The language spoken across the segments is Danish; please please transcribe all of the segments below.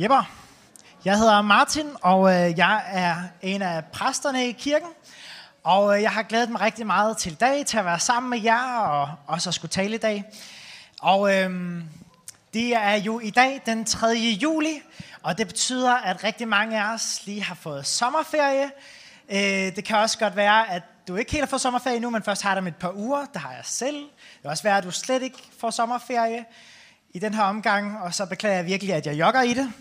Jepper. Jeg hedder Martin, og øh, jeg er en af præsterne i kirken. Og øh, jeg har glædet mig rigtig meget til i dag, til at være sammen med jer, og også at skulle tale i dag. Og øhm, det er jo i dag den 3. juli, og det betyder, at rigtig mange af os lige har fået sommerferie. Øh, det kan også godt være, at du ikke helt har fået sommerferie nu, men først har det om et par uger. Det har jeg selv. Det kan også være, at du slet ikke får sommerferie i den her omgang, og så beklager jeg virkelig, at jeg jogger i det.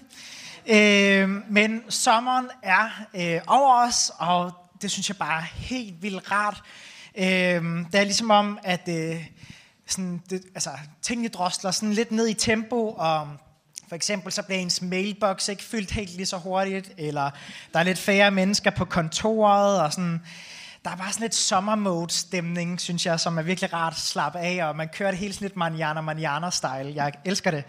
Øh, men sommeren er øh, over os, og det synes jeg bare er helt vildt rart. Øh, det er ligesom om, at øh, sådan, det, altså, tingene drosler sådan lidt ned i tempo, og for eksempel så bliver ens mailbox ikke fyldt helt lige så hurtigt, eller der er lidt færre mennesker på kontoret, og sådan, der er bare sådan lidt sommermode-stemning, synes jeg, som er virkelig rart at slappe af, og man kører det hele sådan lidt manjana manjana style Jeg elsker det.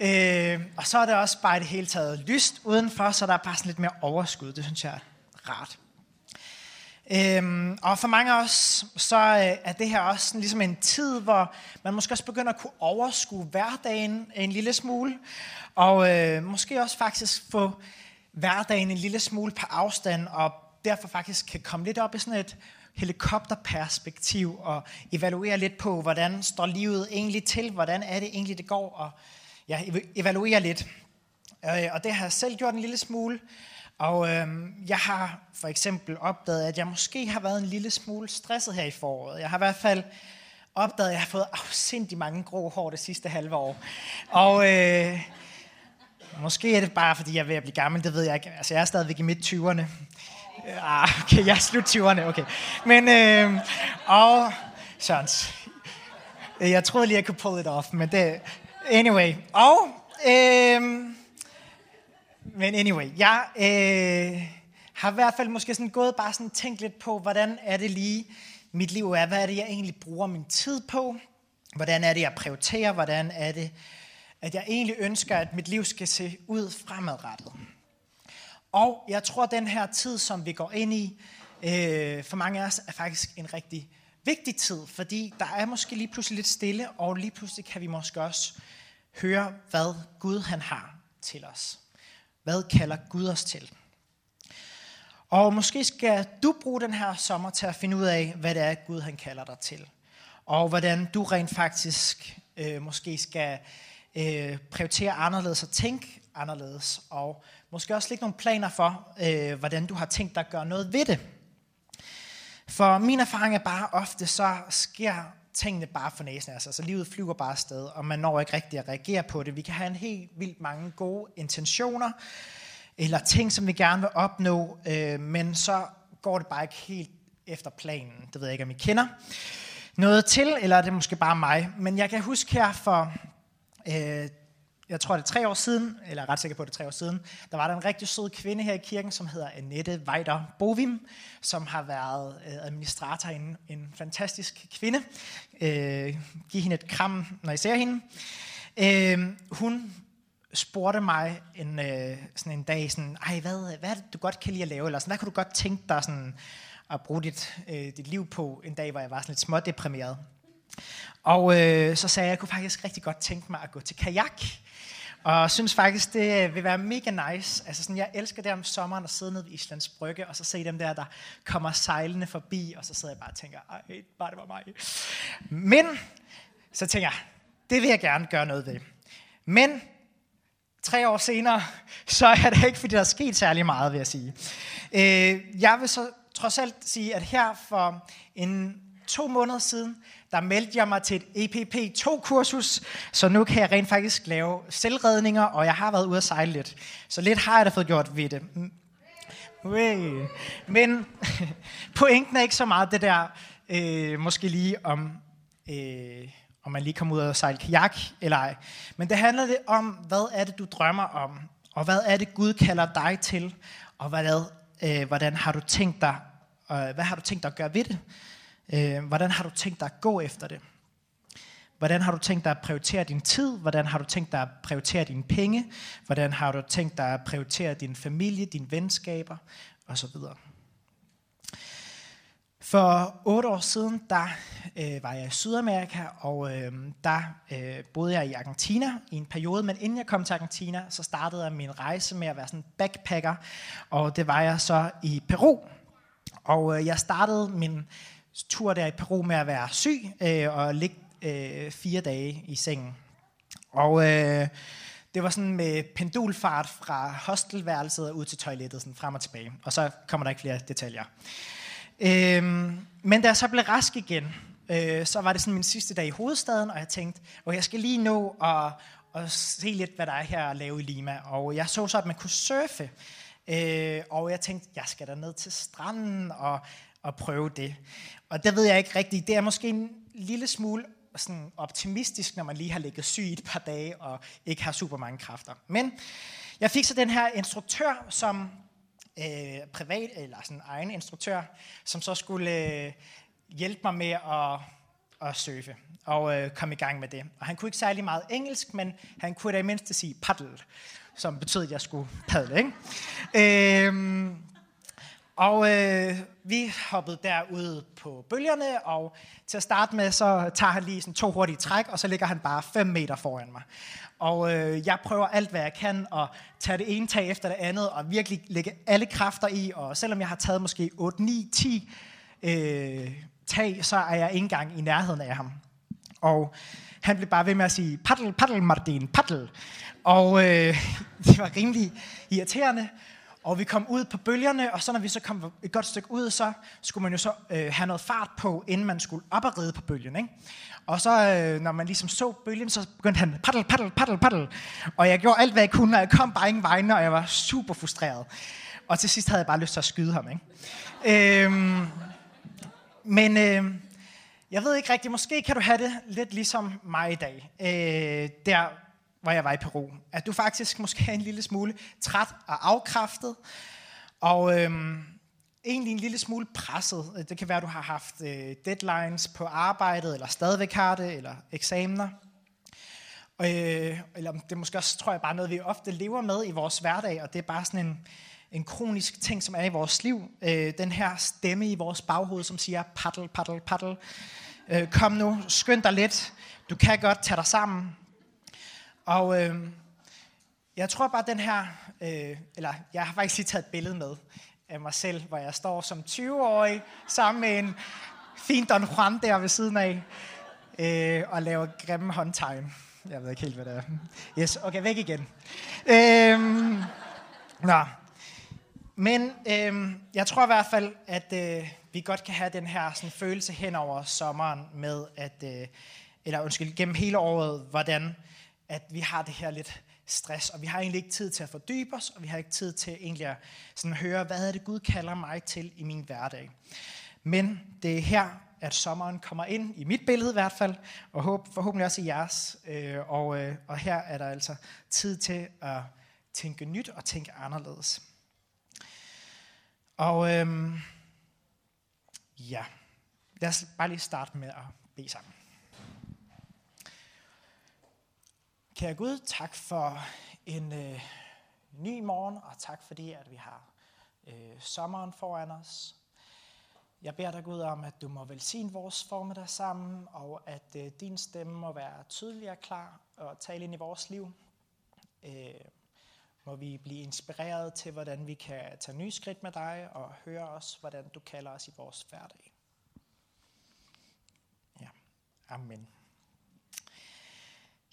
Øh, og så er det også bare det hele taget lyst udenfor, så der er bare sådan lidt mere overskud. Det synes jeg er rart. Øhm, og for mange af os, så øh, er det her også sådan, ligesom en tid, hvor man måske også begynder at kunne overskue hverdagen en lille smule, og øh, måske også faktisk få hverdagen en lille smule på afstand, og derfor faktisk kan komme lidt op i sådan et helikopterperspektiv, og evaluere lidt på, hvordan står livet egentlig til, hvordan er det egentlig, det går, og ja, evaluere lidt. Øh, og det har jeg selv gjort en lille smule, og øhm, jeg har for eksempel opdaget, at jeg måske har været en lille smule stresset her i foråret. Jeg har i hvert fald opdaget, at jeg har fået afsindig mange grå hår det sidste halve år. Og øh, måske er det bare, fordi jeg er ved at blive gammel, det ved jeg ikke. Altså, jeg er stadigvæk i midt-20'erne. Ah, okay, jeg er slut 20'erne, okay. Men, øh, og Sørens, jeg troede lige, jeg kunne pull it off, men det, anyway. Og, øh, men anyway, jeg øh, har i hvert fald måske sådan gået bare sådan tænkt lidt på, hvordan er det lige, mit liv er, hvad er det, jeg egentlig bruger min tid på, hvordan er det, jeg prioriterer, hvordan er det, at jeg egentlig ønsker, at mit liv skal se ud fremadrettet. Og jeg tror, at den her tid, som vi går ind i, øh, for mange af os, er faktisk en rigtig vigtig tid, fordi der er måske lige pludselig lidt stille, og lige pludselig kan vi måske også høre, hvad Gud han har til os. Hvad kalder Gud os til? Og måske skal du bruge den her sommer til at finde ud af, hvad det er, Gud han kalder dig til. Og hvordan du rent faktisk øh, måske skal øh, prioritere anderledes og tænke anderledes. Og måske også lægge nogle planer for, øh, hvordan du har tænkt dig at gøre noget ved det. For min erfaring er bare ofte, så sker tingene bare for næsen af sig. Så livet flyver bare afsted, og man når ikke rigtig at reagere på det. Vi kan have en helt vildt mange gode intentioner, eller ting, som vi gerne vil opnå, øh, men så går det bare ikke helt efter planen. Det ved jeg ikke, om I kender noget til, eller er det måske bare mig. Men jeg kan huske her for øh, jeg tror det er tre år siden, eller jeg er ret sikker på det er tre år siden, der var der en rigtig sød kvinde her i kirken, som hedder Annette Weider Bovim, som har været øh, administrator, en, en fantastisk kvinde. Øh, giv hende et kram, når I ser hende. Øh, hun spurgte mig en, øh, sådan en dag, sådan, Ej, hvad, hvad er det, du godt kan lide at lave? Eller sådan, hvad kunne du godt tænke dig sådan, at bruge dit, øh, dit liv på en dag, hvor jeg var sådan lidt smådeprimeret? Og øh, så sagde jeg, at jeg kunne faktisk rigtig godt tænke mig at gå til kajak. Og synes faktisk, det øh, vil være mega nice. Altså sådan, jeg elsker det om sommeren at sidde nede ved Islands Brygge, og så se dem der, der kommer sejlende forbi, og så sidder jeg bare og tænker, ej, bare det var mig. Men, så tænker jeg, det vil jeg gerne gøre noget ved. Men, tre år senere, så er det ikke, fordi der er sket særlig meget, vil jeg sige. Øh, jeg vil så trods alt sige, at her for en to måneder siden, der meldte jeg mig til et EPP2-kursus, så nu kan jeg rent faktisk lave selvredninger, og jeg har været ude at sejle lidt. Så lidt har jeg da fået gjort ved det. Mm. Men pointen er ikke så meget det der, øh, måske lige om, øh, om man lige kommer ud og sejle kajak eller ej. Men det handler det om, hvad er det, du drømmer om, og hvad er det, Gud kalder dig til, og hvad, øh, hvordan har du tænkt dig, øh, hvad har du tænkt dig at gøre ved det? Øh, hvordan har du tænkt dig at gå efter det? Hvordan har du tænkt dig at prioritere din tid? Hvordan har du tænkt dig at prioritere dine penge? Hvordan har du tænkt dig at prioritere din familie, dine venskaber? Og så videre. For otte år siden, der øh, var jeg i Sydamerika, og øh, der øh, boede jeg i Argentina i en periode. Men inden jeg kom til Argentina, så startede jeg min rejse med at være sådan en backpacker. Og det var jeg så i Peru. Og øh, jeg startede min tur der i Peru med at være syg øh, og ligge øh, fire dage i sengen. Og øh, det var sådan med pendulfart fra hostelværelset ud til toilettet, sådan frem og tilbage. Og så kommer der ikke flere detaljer. Øh, men da jeg så blev rask igen, øh, så var det sådan min sidste dag i hovedstaden, og jeg tænkte, og jeg skal lige nå at, at se lidt, hvad der er her at lave i Lima. Og jeg så så, at man kunne surfe. Øh, og jeg tænkte, jeg skal da ned til stranden og, at prøve det. Og det ved jeg ikke rigtigt. Det er måske en lille smule sådan optimistisk, når man lige har ligget syg i et par dage og ikke har super mange kræfter. Men jeg fik så den her instruktør, som øh, privat, eller sådan egen instruktør, som så skulle øh, hjælpe mig med at, at surfe og øh, komme i gang med det. Og han kunne ikke særlig meget engelsk, men han kunne da i mindste sige paddle, som betød, at jeg skulle padle. Ikke? Øh, og øh, vi hoppede derud på bølgerne, og til at starte med, så tager han lige sådan to hurtige træk, og så ligger han bare 5 meter foran mig. Og øh, jeg prøver alt, hvad jeg kan, at tage det ene tag efter det andet, og virkelig lægge alle kræfter i, og selvom jeg har taget måske 8, 9, 10 øh, tag, så er jeg ikke engang i nærheden af ham. Og han blev bare ved med at sige, paddle, paddle, Martin, paddle. Og øh, det var rimelig irriterende. Og vi kom ud på bølgerne, og så når vi så kom et godt stykke ud, så skulle man jo så øh, have noget fart på, inden man skulle op og ride på bølgen. Ikke? Og så, øh, når man ligesom så bølgen, så begyndte han, paddle, paddle, paddle, paddle. Og jeg gjorde alt, hvad jeg kunne, og jeg kom bare ingen vegne, og jeg var super frustreret. Og til sidst havde jeg bare lyst til at skyde ham. Ikke? Øhm, men øh, jeg ved ikke rigtigt, måske kan du have det lidt ligesom mig i dag. Øh, der hvor jeg var i Peru, at du faktisk måske er en lille smule træt og afkræftet, og øhm, egentlig en lille smule presset. Det kan være, at du har haft øh, deadlines på arbejdet, eller stadigvæk har det, eller eksamener. Øh, eller det er måske også, tror jeg, bare noget, vi ofte lever med i vores hverdag, og det er bare sådan en, en kronisk ting, som er i vores liv. Øh, den her stemme i vores baghoved, som siger, paddle, paddle, paddle. Øh, kom nu, skynd dig lidt. Du kan godt tage dig sammen. Og øh, jeg tror bare, den her, øh, eller jeg har faktisk lige taget et billede med af mig selv, hvor jeg står som 20-årig sammen med en fin Don Juan der ved siden af, øh, og laver grimme håndtegn. Jeg ved ikke helt, hvad det er. Yes, okay, væk igen. Øh, nå. Men øh, jeg tror i hvert fald, at øh, vi godt kan have den her sådan, følelse hen over sommeren med, at, øh, eller undskyld, gennem hele året, hvordan at vi har det her lidt stress, og vi har egentlig ikke tid til at fordybe os, og vi har ikke tid til egentlig at sådan høre, hvad er det Gud kalder mig til i min hverdag. Men det er her, at sommeren kommer ind, i mit billede i hvert fald, og forhåbentlig også i jeres. Øh, og, øh, og her er der altså tid til at tænke nyt og tænke anderledes. Og øhm, ja, lad os bare lige starte med at bede sammen. Kære Gud, tak for en øh, ny morgen, og tak fordi, at vi har øh, sommeren foran os. Jeg beder dig Gud om, at du må velsigne vores formiddag sammen, og at øh, din stemme må være tydelig og klar og tale ind i vores liv. Øh, må vi blive inspireret til, hvordan vi kan tage nye skridt med dig, og høre os, hvordan du kalder os i vores hverdag. Ja, amen.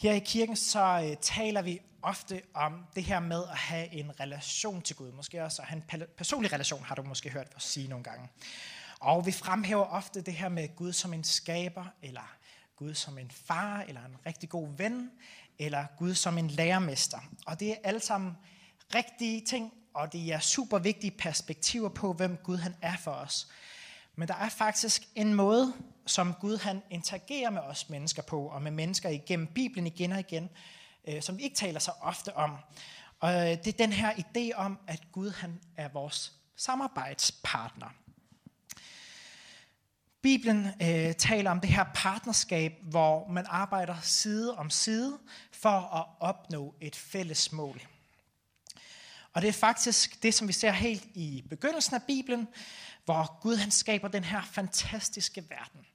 Her i kirken så øh, taler vi ofte om det her med at have en relation til Gud. Måske også at have en personlig relation, har du måske hørt os sige nogle gange. Og vi fremhæver ofte det her med Gud som en skaber, eller Gud som en far, eller en rigtig god ven, eller Gud som en lærermester. Og det er alle sammen rigtige ting, og det er super vigtige perspektiver på, hvem Gud han er for os. Men der er faktisk en måde, som Gud han interagerer med os mennesker på, og med mennesker igennem Bibelen igen og igen, øh, som vi ikke taler så ofte om. Og øh, det er den her idé om, at Gud han er vores samarbejdspartner. Bibelen øh, taler om det her partnerskab, hvor man arbejder side om side for at opnå et fælles mål. Og det er faktisk det, som vi ser helt i begyndelsen af Bibelen, hvor Gud han skaber den her fantastiske verden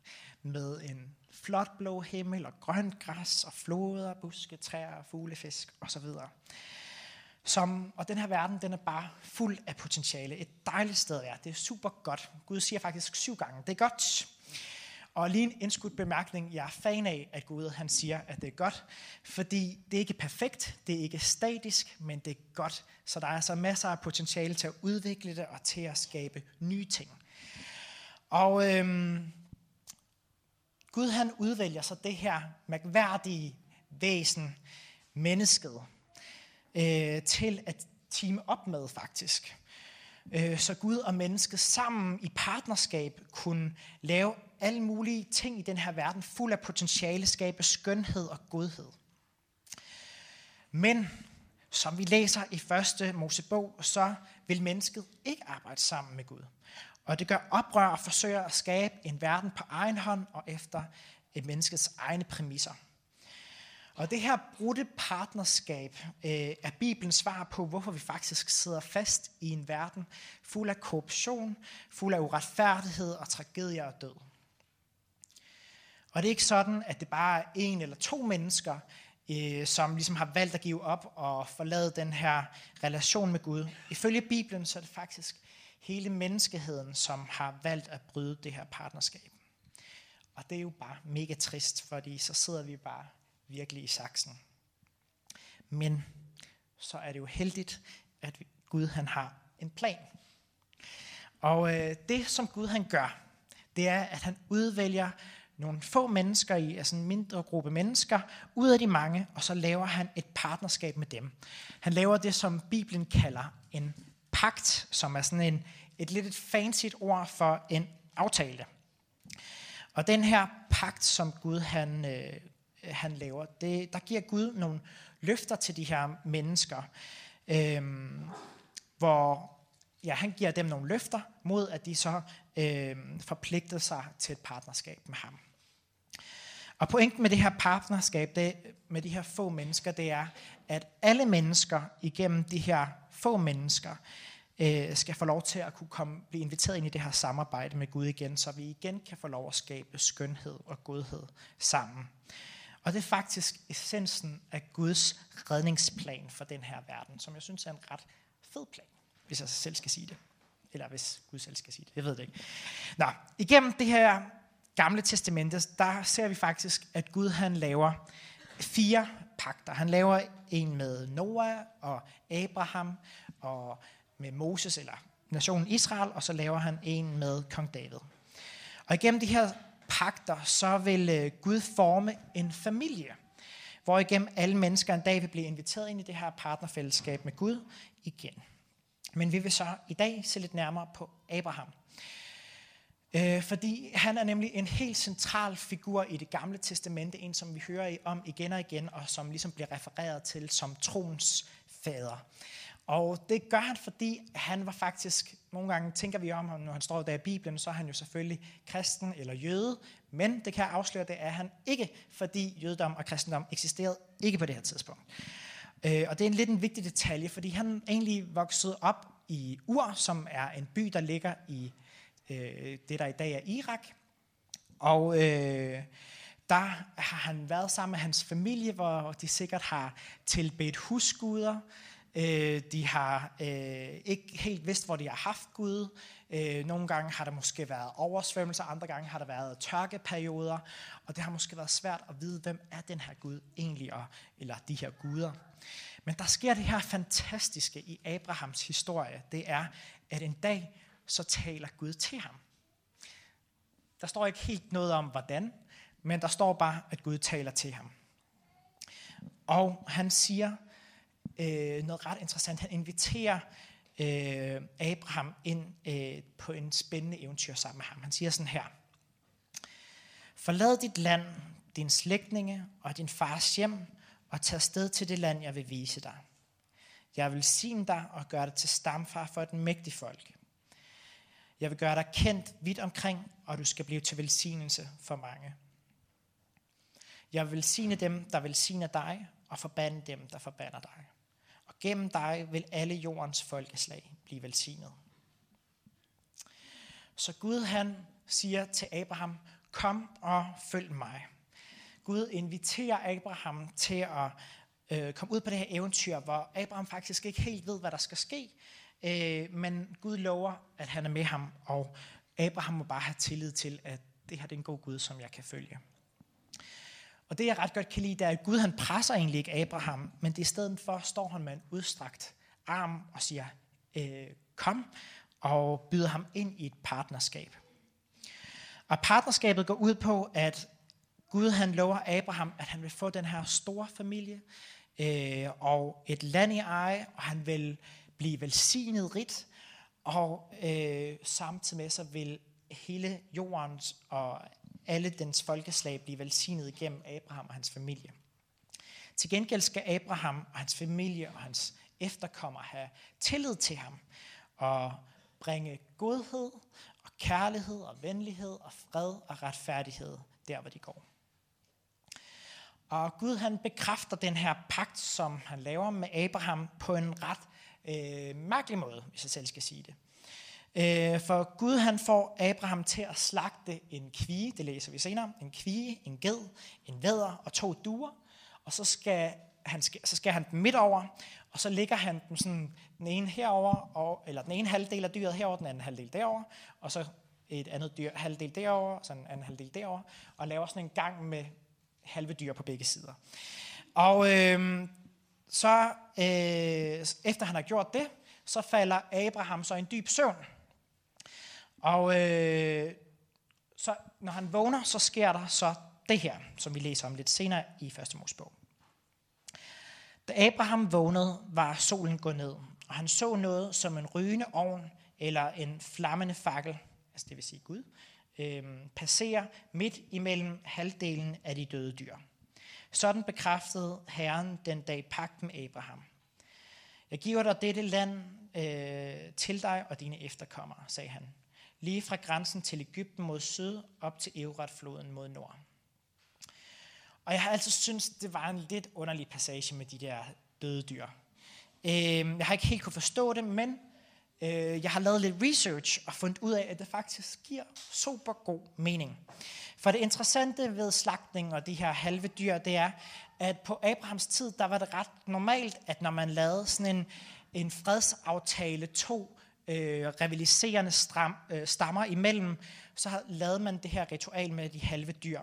med en flot blå himmel og grønt græs og floder, buske, træer, fuglefisk osv. Som, og den her verden, den er bare fuld af potentiale. Et dejligt sted at være. Det er super godt. Gud siger faktisk syv gange, det er godt. Og lige en indskudt bemærkning, jeg er fan af, at Gud han siger, at det er godt, fordi det er ikke perfekt, det er ikke statisk, men det er godt. Så der er altså masser af potentiale til at udvikle det og til at skabe nye ting. Og øhm, Gud han udvælger så det her mærkværdige væsen, mennesket, øh, til at time op med faktisk. Øh, så Gud og mennesket sammen i partnerskab kunne lave alle mulige ting i den her verden, fuld af potentiale, skabe skønhed og godhed. Men som vi læser i første Mosebog, så vil mennesket ikke arbejde sammen med Gud. Og det gør oprør og forsøger at skabe en verden på egen hånd og efter et menneskets egne præmisser. Og det her brudte partnerskab øh, er Bibelens svar på, hvorfor vi faktisk sidder fast i en verden fuld af korruption, fuld af uretfærdighed og tragedier og død. Og det er ikke sådan, at det bare er en eller to mennesker, øh, som ligesom har valgt at give op og forlade den her relation med Gud. Ifølge Bibelen så er det faktisk hele menneskeheden, som har valgt at bryde det her partnerskab. Og det er jo bare mega trist, fordi så sidder vi bare virkelig i saksen. Men så er det jo heldigt, at Gud han har en plan. Og øh, det, som Gud han gør, det er, at han udvælger nogle få mennesker i, altså en mindre gruppe mennesker, ud af de mange, og så laver han et partnerskab med dem. Han laver det, som Bibelen kalder en pagt, som er sådan en, et lidt et fancy ord for en aftale. Og den her pagt, som Gud han, øh, han laver, det, der giver Gud nogle løfter til de her mennesker, øh, hvor ja, han giver dem nogle løfter mod, at de så øh, forpligter sig til et partnerskab med ham. Og pointen med det her partnerskab, det, med de her få mennesker, det er, at alle mennesker igennem de her få mennesker, øh, skal få lov til at kunne komme, blive inviteret ind i det her samarbejde med Gud igen, så vi igen kan få lov at skabe skønhed og godhed sammen. Og det er faktisk essensen af Guds redningsplan for den her verden, som jeg synes er en ret fed plan, hvis jeg selv skal sige det. Eller hvis Gud selv skal sige det, jeg ved det ikke. Nå, igennem det her gamle testamente, der ser vi faktisk, at Gud han laver fire pakter. Han laver en med Noah og Abraham og med Moses eller nationen Israel, og så laver han en med kong David. Og igennem de her pakter, så vil øh, Gud forme en familie, hvor igennem alle mennesker en dag vil blive inviteret ind i det her partnerfællesskab med Gud igen. Men vi vil så i dag se lidt nærmere på Abraham. Øh, fordi han er nemlig en helt central figur i det gamle testamente, en som vi hører om igen og igen, og som ligesom bliver refereret til som troens fader. Og det gør han, fordi han var faktisk, nogle gange tænker vi om ham, når han står der i Bibelen, så er han jo selvfølgelig kristen eller jøde, men det kan jeg afsløre, det er han ikke, fordi jødedom og kristendom eksisterede ikke på det her tidspunkt. Øh, og det er en lidt en vigtig detalje, fordi han egentlig voksede op i Ur, som er en by, der ligger i øh, det, der i dag er Irak. Og øh, der har han været sammen med hans familie, hvor de sikkert har tilbedt husguder, Øh, de har øh, ikke helt vidst, hvor de har haft Gud. Øh, nogle gange har der måske været oversvømmelser, andre gange har der været tørkeperioder, og det har måske været svært at vide, hvem er den her Gud egentlig, og, eller de her guder. Men der sker det her fantastiske i Abrahams historie, det er, at en dag, så taler Gud til ham. Der står ikke helt noget om, hvordan, men der står bare, at Gud taler til ham. Og han siger, øh, noget ret interessant. Han inviterer øh, Abraham ind øh, på en spændende eventyr sammen med ham. Han siger sådan her. Forlad dit land, din slægtninge og din fars hjem, og tag sted til det land, jeg vil vise dig. Jeg vil sige dig og gøre dig til stamfar for et mægtigt folk. Jeg vil gøre dig kendt vidt omkring, og du skal blive til velsignelse for mange. Jeg vil velsigne dem, der velsigner dig, og forbande dem, der forbander dig Og gennem dig vil alle jordens folkeslag blive velsignet. Så Gud han siger til Abraham, kom og følg mig. Gud inviterer Abraham til at øh, komme ud på det her eventyr, hvor Abraham faktisk ikke helt ved, hvad der skal ske, øh, men Gud lover, at han er med ham, og Abraham må bare have tillid til, at det her det er en god Gud, som jeg kan følge. Og det jeg ret godt kan lide, det er, at Gud han presser egentlig ikke Abraham, men det i stedet for står han med en udstrakt arm og siger, øh, kom, og byder ham ind i et partnerskab. Og partnerskabet går ud på, at Gud han lover Abraham, at han vil få den her store familie øh, og et land i eje, og han vil blive velsignet rigt, og øh, samtidig med så vil hele jordens og alle dens folkeslag blive velsignet igennem Abraham og hans familie. Til gengæld skal Abraham og hans familie og hans efterkommere have tillid til ham og bringe godhed og kærlighed og venlighed og fred og retfærdighed der, hvor de går. Og Gud han bekræfter den her pagt, som han laver med Abraham på en ret øh, mærkelig måde, hvis jeg selv skal sige det. Øh, for Gud han får Abraham til at slagte en kvige, det læser vi senere, en kvige, en ged, en væder og to duer, og så skal han, så skal han dem midt over, og så ligger han dem sådan, den ene herover, og, eller den ene halvdel af dyret herover, den anden halvdel derover, og så et andet dyr halvdel derover, så en anden halvdel derover, og laver sådan en gang med halve dyr på begge sider. Og øh, så øh, efter han har gjort det, så falder Abraham så i en dyb søvn. Og øh, så når han vågner, så sker der så det her, som vi læser om lidt senere i første Mosebog. Da Abraham vågnede, var solen gået ned, og han så noget som en rygende ovn eller en flammende fakkel, altså det vil sige Gud, øh, passere midt imellem halvdelen af de døde dyr. Sådan bekræftede Herren den dag pagt med Abraham. Jeg giver dig dette land øh, til dig og dine efterkommere, sagde han. Lige fra grænsen til Ægypten mod syd, op til Evratfloden mod nord. Og jeg har altid syntes, det var en lidt underlig passage med de der døde dyr. Øh, jeg har ikke helt kunne forstå det, men øh, jeg har lavet lidt research og fundet ud af, at det faktisk giver super god mening. For det interessante ved slagtning og de her halve dyr, det er, at på Abrahams tid, der var det ret normalt, at når man lavede sådan en, en fredsaftale to øh, rivaliserende stram, øh, stammer imellem, så lavede man det her ritual med de halve dyr.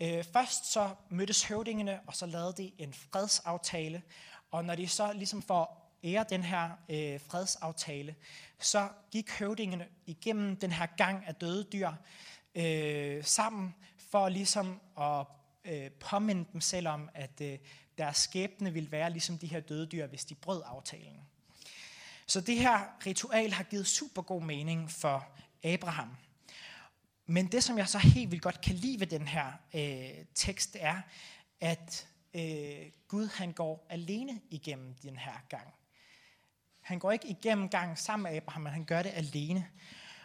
Øh, først så mødtes høvdingene, og så lavede de en fredsaftale, og når de så ligesom får ære den her øh, fredsaftale, så gik høvdingene igennem den her gang af døde dyr øh, sammen for ligesom at øh, påminde dem selv om, at øh, deres skæbne ville være ligesom de her døde dyr, hvis de brød aftalen. Så det her ritual har givet super god mening for Abraham. Men det, som jeg så helt vildt godt kan lide ved den her øh, tekst, er, at øh, Gud han går alene igennem den her gang. Han går ikke igennem gangen sammen med Abraham, men han gør det alene.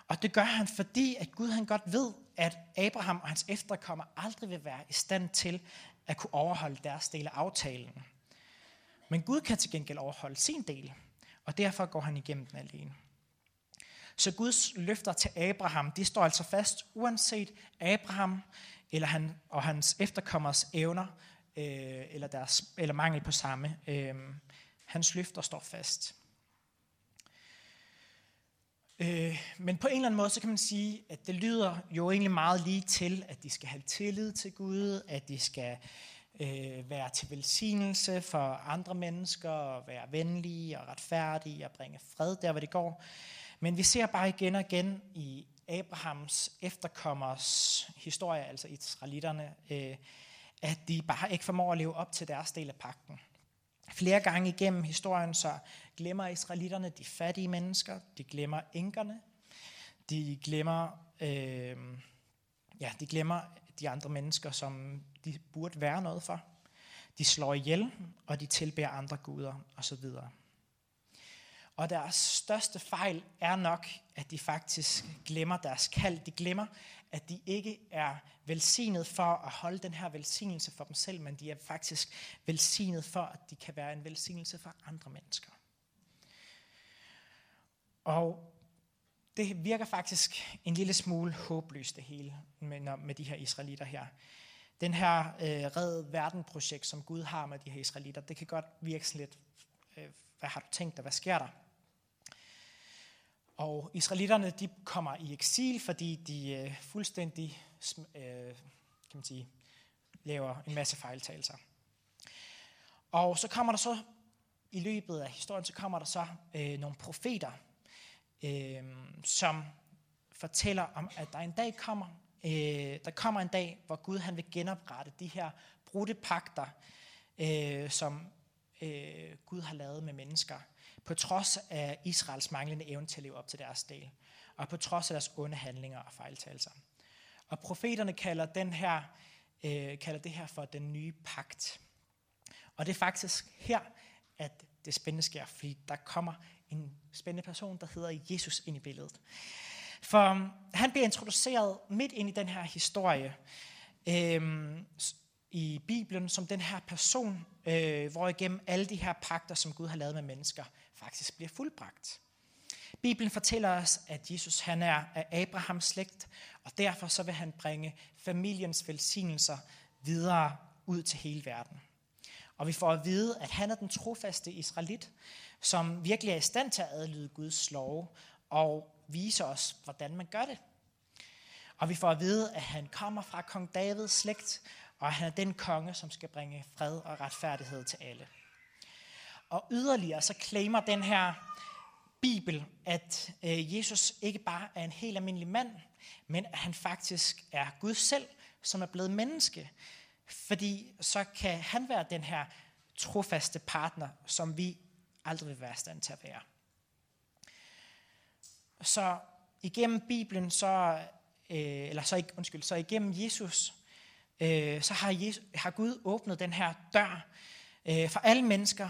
Og det gør han, fordi at Gud han godt ved, at Abraham og hans efterkommer aldrig vil være i stand til at kunne overholde deres del af aftalen. Men Gud kan til gengæld overholde sin del, og derfor går han igennem den alene. Så Guds løfter til Abraham, de står altså fast, uanset Abraham eller han, og hans efterkommers evner, øh, eller, deres, eller mangel på samme. Øh, hans løfter står fast. Øh, men på en eller anden måde, så kan man sige, at det lyder jo egentlig meget lige til, at de skal have tillid til Gud, at de skal øh, være til velsignelse for andre mennesker, og være venlige og retfærdige og bringe fred der, hvor det går. Men vi ser bare igen og igen i Abrahams efterkommers historie, altså israelitterne, øh, at de bare ikke formår at leve op til deres del af pakten. Flere gange igennem historien så glemmer israelitterne de fattige mennesker, de glemmer enkerne, de glemmer, øh, ja, de glemmer de andre mennesker, som de burde være noget for. De slår ihjel, og de tilbærer andre guder osv. Og deres største fejl er nok, at de faktisk glemmer deres kald. De glemmer, at de ikke er velsignet for at holde den her velsignelse for dem selv, men de er faktisk velsignet for, at de kan være en velsignelse for andre mennesker. Og det virker faktisk en lille smule håbløst det hele med, med de her israelitter her. Den her øh, Red Verden-projekt, som Gud har med de her israelitter, det kan godt virke sådan lidt, øh, hvad har du tænkt dig, hvad sker der? Og israelitterne, de kommer i eksil, fordi de øh, fuldstændig øh, kan man sige, laver en masse fejltagelser. Og så kommer der så, i løbet af historien, så kommer der så øh, nogle profeter, øh, som fortæller om, at der en dag kommer, øh, der kommer en dag, hvor Gud han vil genoprette de her brudte pakter, øh, som øh, Gud har lavet med mennesker, på trods af Israels manglende evne til at leve op til deres del, og på trods af deres onde handlinger og fejltagelser. Og profeterne kalder, den her, øh, kalder det her for den nye pagt. Og det er faktisk her, at det spændende sker, fordi der kommer en spændende person, der hedder Jesus ind i billedet. For um, han bliver introduceret midt ind i den her historie øh, i Bibelen som den her person, øh, hvor igennem alle de her pakter, som Gud har lavet med mennesker, faktisk bliver fuldbragt. Bibelen fortæller os, at Jesus han er af Abrahams slægt, og derfor så vil han bringe familiens velsignelser videre ud til hele verden. Og vi får at vide, at han er den trofaste israelit, som virkelig er i stand til at adlyde Guds lov og vise os, hvordan man gør det. Og vi får at vide, at han kommer fra kong Davids slægt, og han er den konge, som skal bringe fred og retfærdighed til alle. Og yderligere så claimer den her Bibel, at øh, Jesus ikke bare er en helt almindelig mand, men at han faktisk er Gud selv, som er blevet menneske. Fordi så kan han være den her trofaste partner, som vi aldrig vil være i stand til at være. Så igennem Bibelen, så, øh, eller så, undskyld, så igennem Jesus, øh, så har, Jesus, har Gud åbnet den her dør øh, for alle mennesker,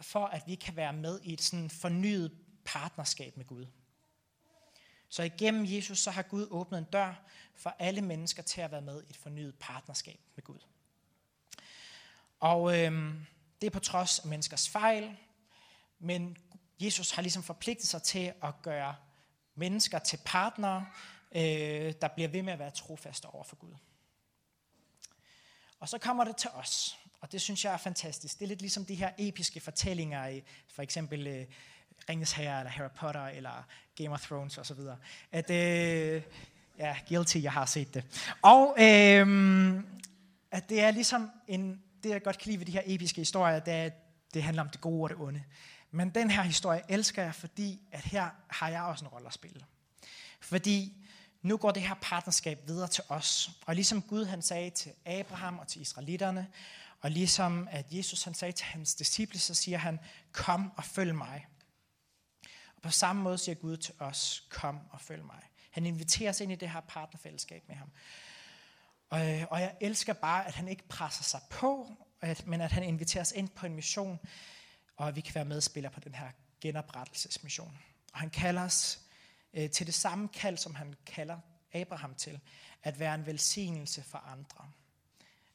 for at vi kan være med i et sådan fornyet partnerskab med Gud. Så igennem Jesus, så har Gud åbnet en dør for alle mennesker til at være med i et fornyet partnerskab med Gud. Og øh, det er på trods af menneskers fejl, men Jesus har ligesom forpligtet sig til at gøre mennesker til partnere, øh, der bliver ved med at være trofaste over for Gud. Og så kommer det til os, og det synes jeg er fantastisk. Det er lidt ligesom de her episke fortællinger i for eksempel øh, Ringens Herre, eller Harry Potter, eller Game of Thrones osv. At, øh, ja, guilty, jeg har set det. Og øh, at det er ligesom en, det jeg godt kan lide ved de her episke historier, det er, at det handler om det gode og det onde. Men den her historie elsker jeg, fordi at her har jeg også en rolle at spille. Fordi nu går det her partnerskab videre til os. Og ligesom Gud han sagde til Abraham og til israelitterne, og ligesom at Jesus han sagde til hans disciple, så siger han, kom og følg mig. Og på samme måde siger Gud til os, kom og følg mig. Han inviterer os ind i det her partnerfællesskab med ham. Og, og jeg elsker bare, at han ikke presser sig på, at, men at han inviterer os ind på en mission, og at vi kan være medspillere på den her genoprettelsesmission. Og han kalder os øh, til det samme kald, som han kalder Abraham til, at være en velsignelse for andre.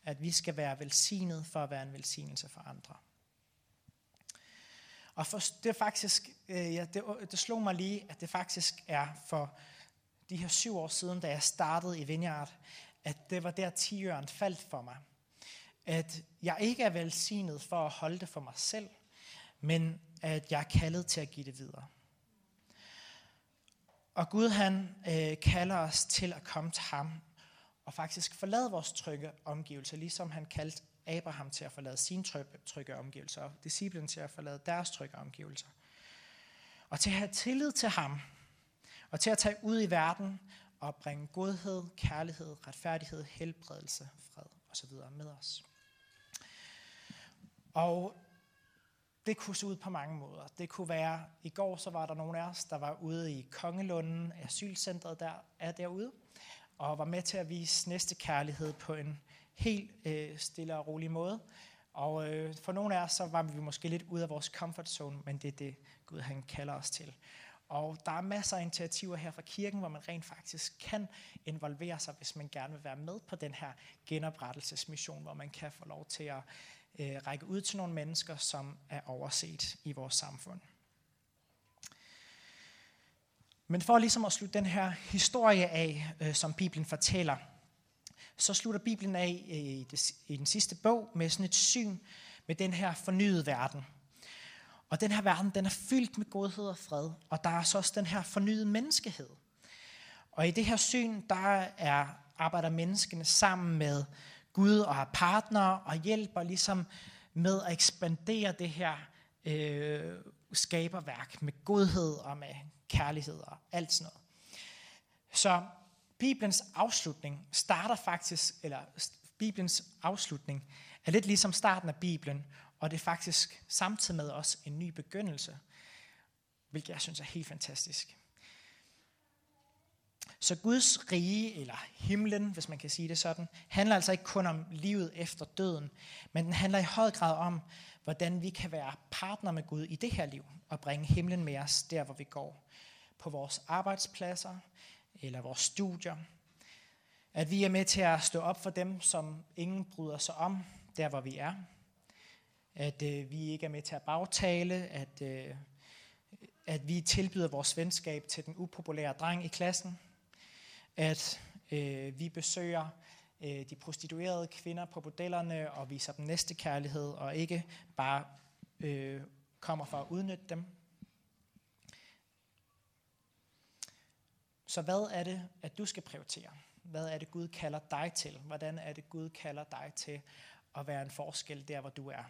At vi skal være velsignet for at være en velsignelse for andre. Og for, det, er faktisk, øh, ja, det, det slog mig lige, at det faktisk er for de her syv år siden, da jeg startede i Vineyard, at det var der tiøren faldt for mig. At jeg ikke er velsignet for at holde det for mig selv, men at jeg er kaldet til at give det videre. Og Gud han øh, kalder os til at komme til ham og faktisk forlade vores trygge omgivelser, ligesom han kaldte Abraham til at forlade sine trygge omgivelser, og disciplen til at forlade deres trygge omgivelser. Og til at have tillid til ham, og til at tage ud i verden og bringe godhed, kærlighed, retfærdighed, helbredelse, fred osv. med os. Og det kunne se ud på mange måder. Det kunne være, i går så var der nogle af os, der var ude i Kongelunden, asylcentret der er derude, og var med til at vise næste kærlighed på en helt øh, stille og rolig måde, Og øh, for nogle af os, så var vi måske lidt ude af vores comfort zone, men det er det, Gud han kalder os til. Og der er masser af initiativer her fra kirken, hvor man rent faktisk kan involvere sig, hvis man gerne vil være med på den her genoprettelsesmission, hvor man kan få lov til at øh, række ud til nogle mennesker, som er overset i vores samfund. Men for ligesom at slutte den her historie af, øh, som Bibelen fortæller, så slutter Bibelen af øh, i, det, i den sidste bog med sådan et syn med den her fornyede verden. Og den her verden, den er fyldt med godhed og fred, og der er så også den her fornyede menneskehed. Og i det her syn, der er, arbejder menneskene sammen med Gud og har partnere og hjælper ligesom med at ekspandere det her øh, skaberværk med godhed og med kærlighed og alt sådan noget. Så Bibelens afslutning starter faktisk, eller Bibelens afslutning er lidt ligesom starten af Bibelen, og det er faktisk samtidig med også en ny begyndelse, hvilket jeg synes er helt fantastisk. Så Guds rige, eller himlen, hvis man kan sige det sådan, handler altså ikke kun om livet efter døden, men den handler i høj grad om, hvordan vi kan være partner med Gud i det her liv, og bringe himlen med os der, hvor vi går. På vores arbejdspladser, eller vores studier. At vi er med til at stå op for dem, som ingen bryder sig om, der hvor vi er. At øh, vi ikke er med til at bagtale, at, øh, at vi tilbyder vores venskab til den upopulære dreng i klassen. At øh, vi besøger øh, de prostituerede kvinder på bordellerne og viser dem næste kærlighed, og ikke bare øh, kommer for at udnytte dem. Så hvad er det, at du skal prioritere? Hvad er det, Gud kalder dig til? Hvordan er det, Gud kalder dig til at være en forskel der, hvor du er?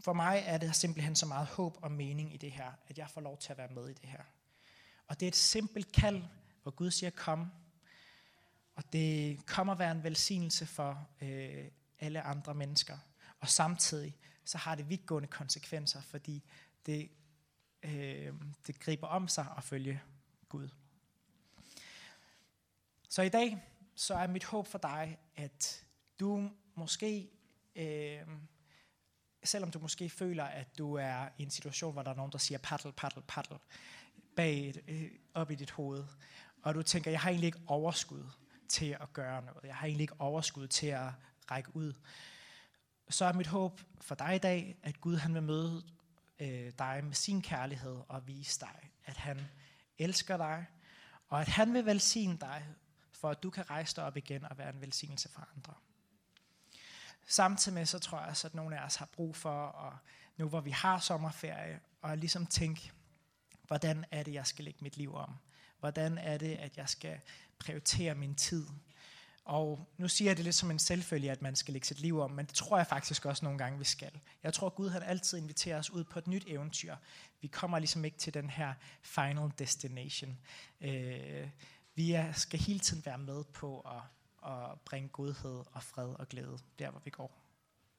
For mig er det simpelthen så meget håb og mening i det her, at jeg får lov til at være med i det her. Og det er et simpelt kald, hvor Gud siger, kom. Og det kommer at være en velsignelse for øh, alle andre mennesker. Og samtidig så har det vidtgående konsekvenser, fordi det øh, det griber om sig at følge Gud. Så i dag, så er mit håb for dig, at du måske, øh, selvom du måske føler, at du er i en situation, hvor der er nogen, der siger paddle, paddle, paddle, bag, øh, op i dit hoved, og du tænker, jeg har egentlig ikke overskud til at gøre noget. Jeg har egentlig ikke overskud til at række ud. Så er mit håb for dig i dag, at Gud han vil møde øh, dig med sin kærlighed og vise dig, at han elsker dig, og at han vil velsigne dig, for at du kan rejse dig op igen og være en velsignelse for andre. Samtidig med, så tror jeg også, at nogle af os har brug for, at nu hvor vi har sommerferie, og ligesom tænke, hvordan er det, jeg skal lægge mit liv om? Hvordan er det, at jeg skal prioritere min tid? Og nu siger jeg det lidt som en selvfølge, at man skal lægge sit liv om, men det tror jeg faktisk også nogle gange, vi skal. Jeg tror, Gud han altid inviterer os ud på et nyt eventyr. Vi kommer ligesom ikke til den her final destination. Øh, vi skal hele tiden være med på at, at bringe godhed og fred og glæde der, hvor vi går.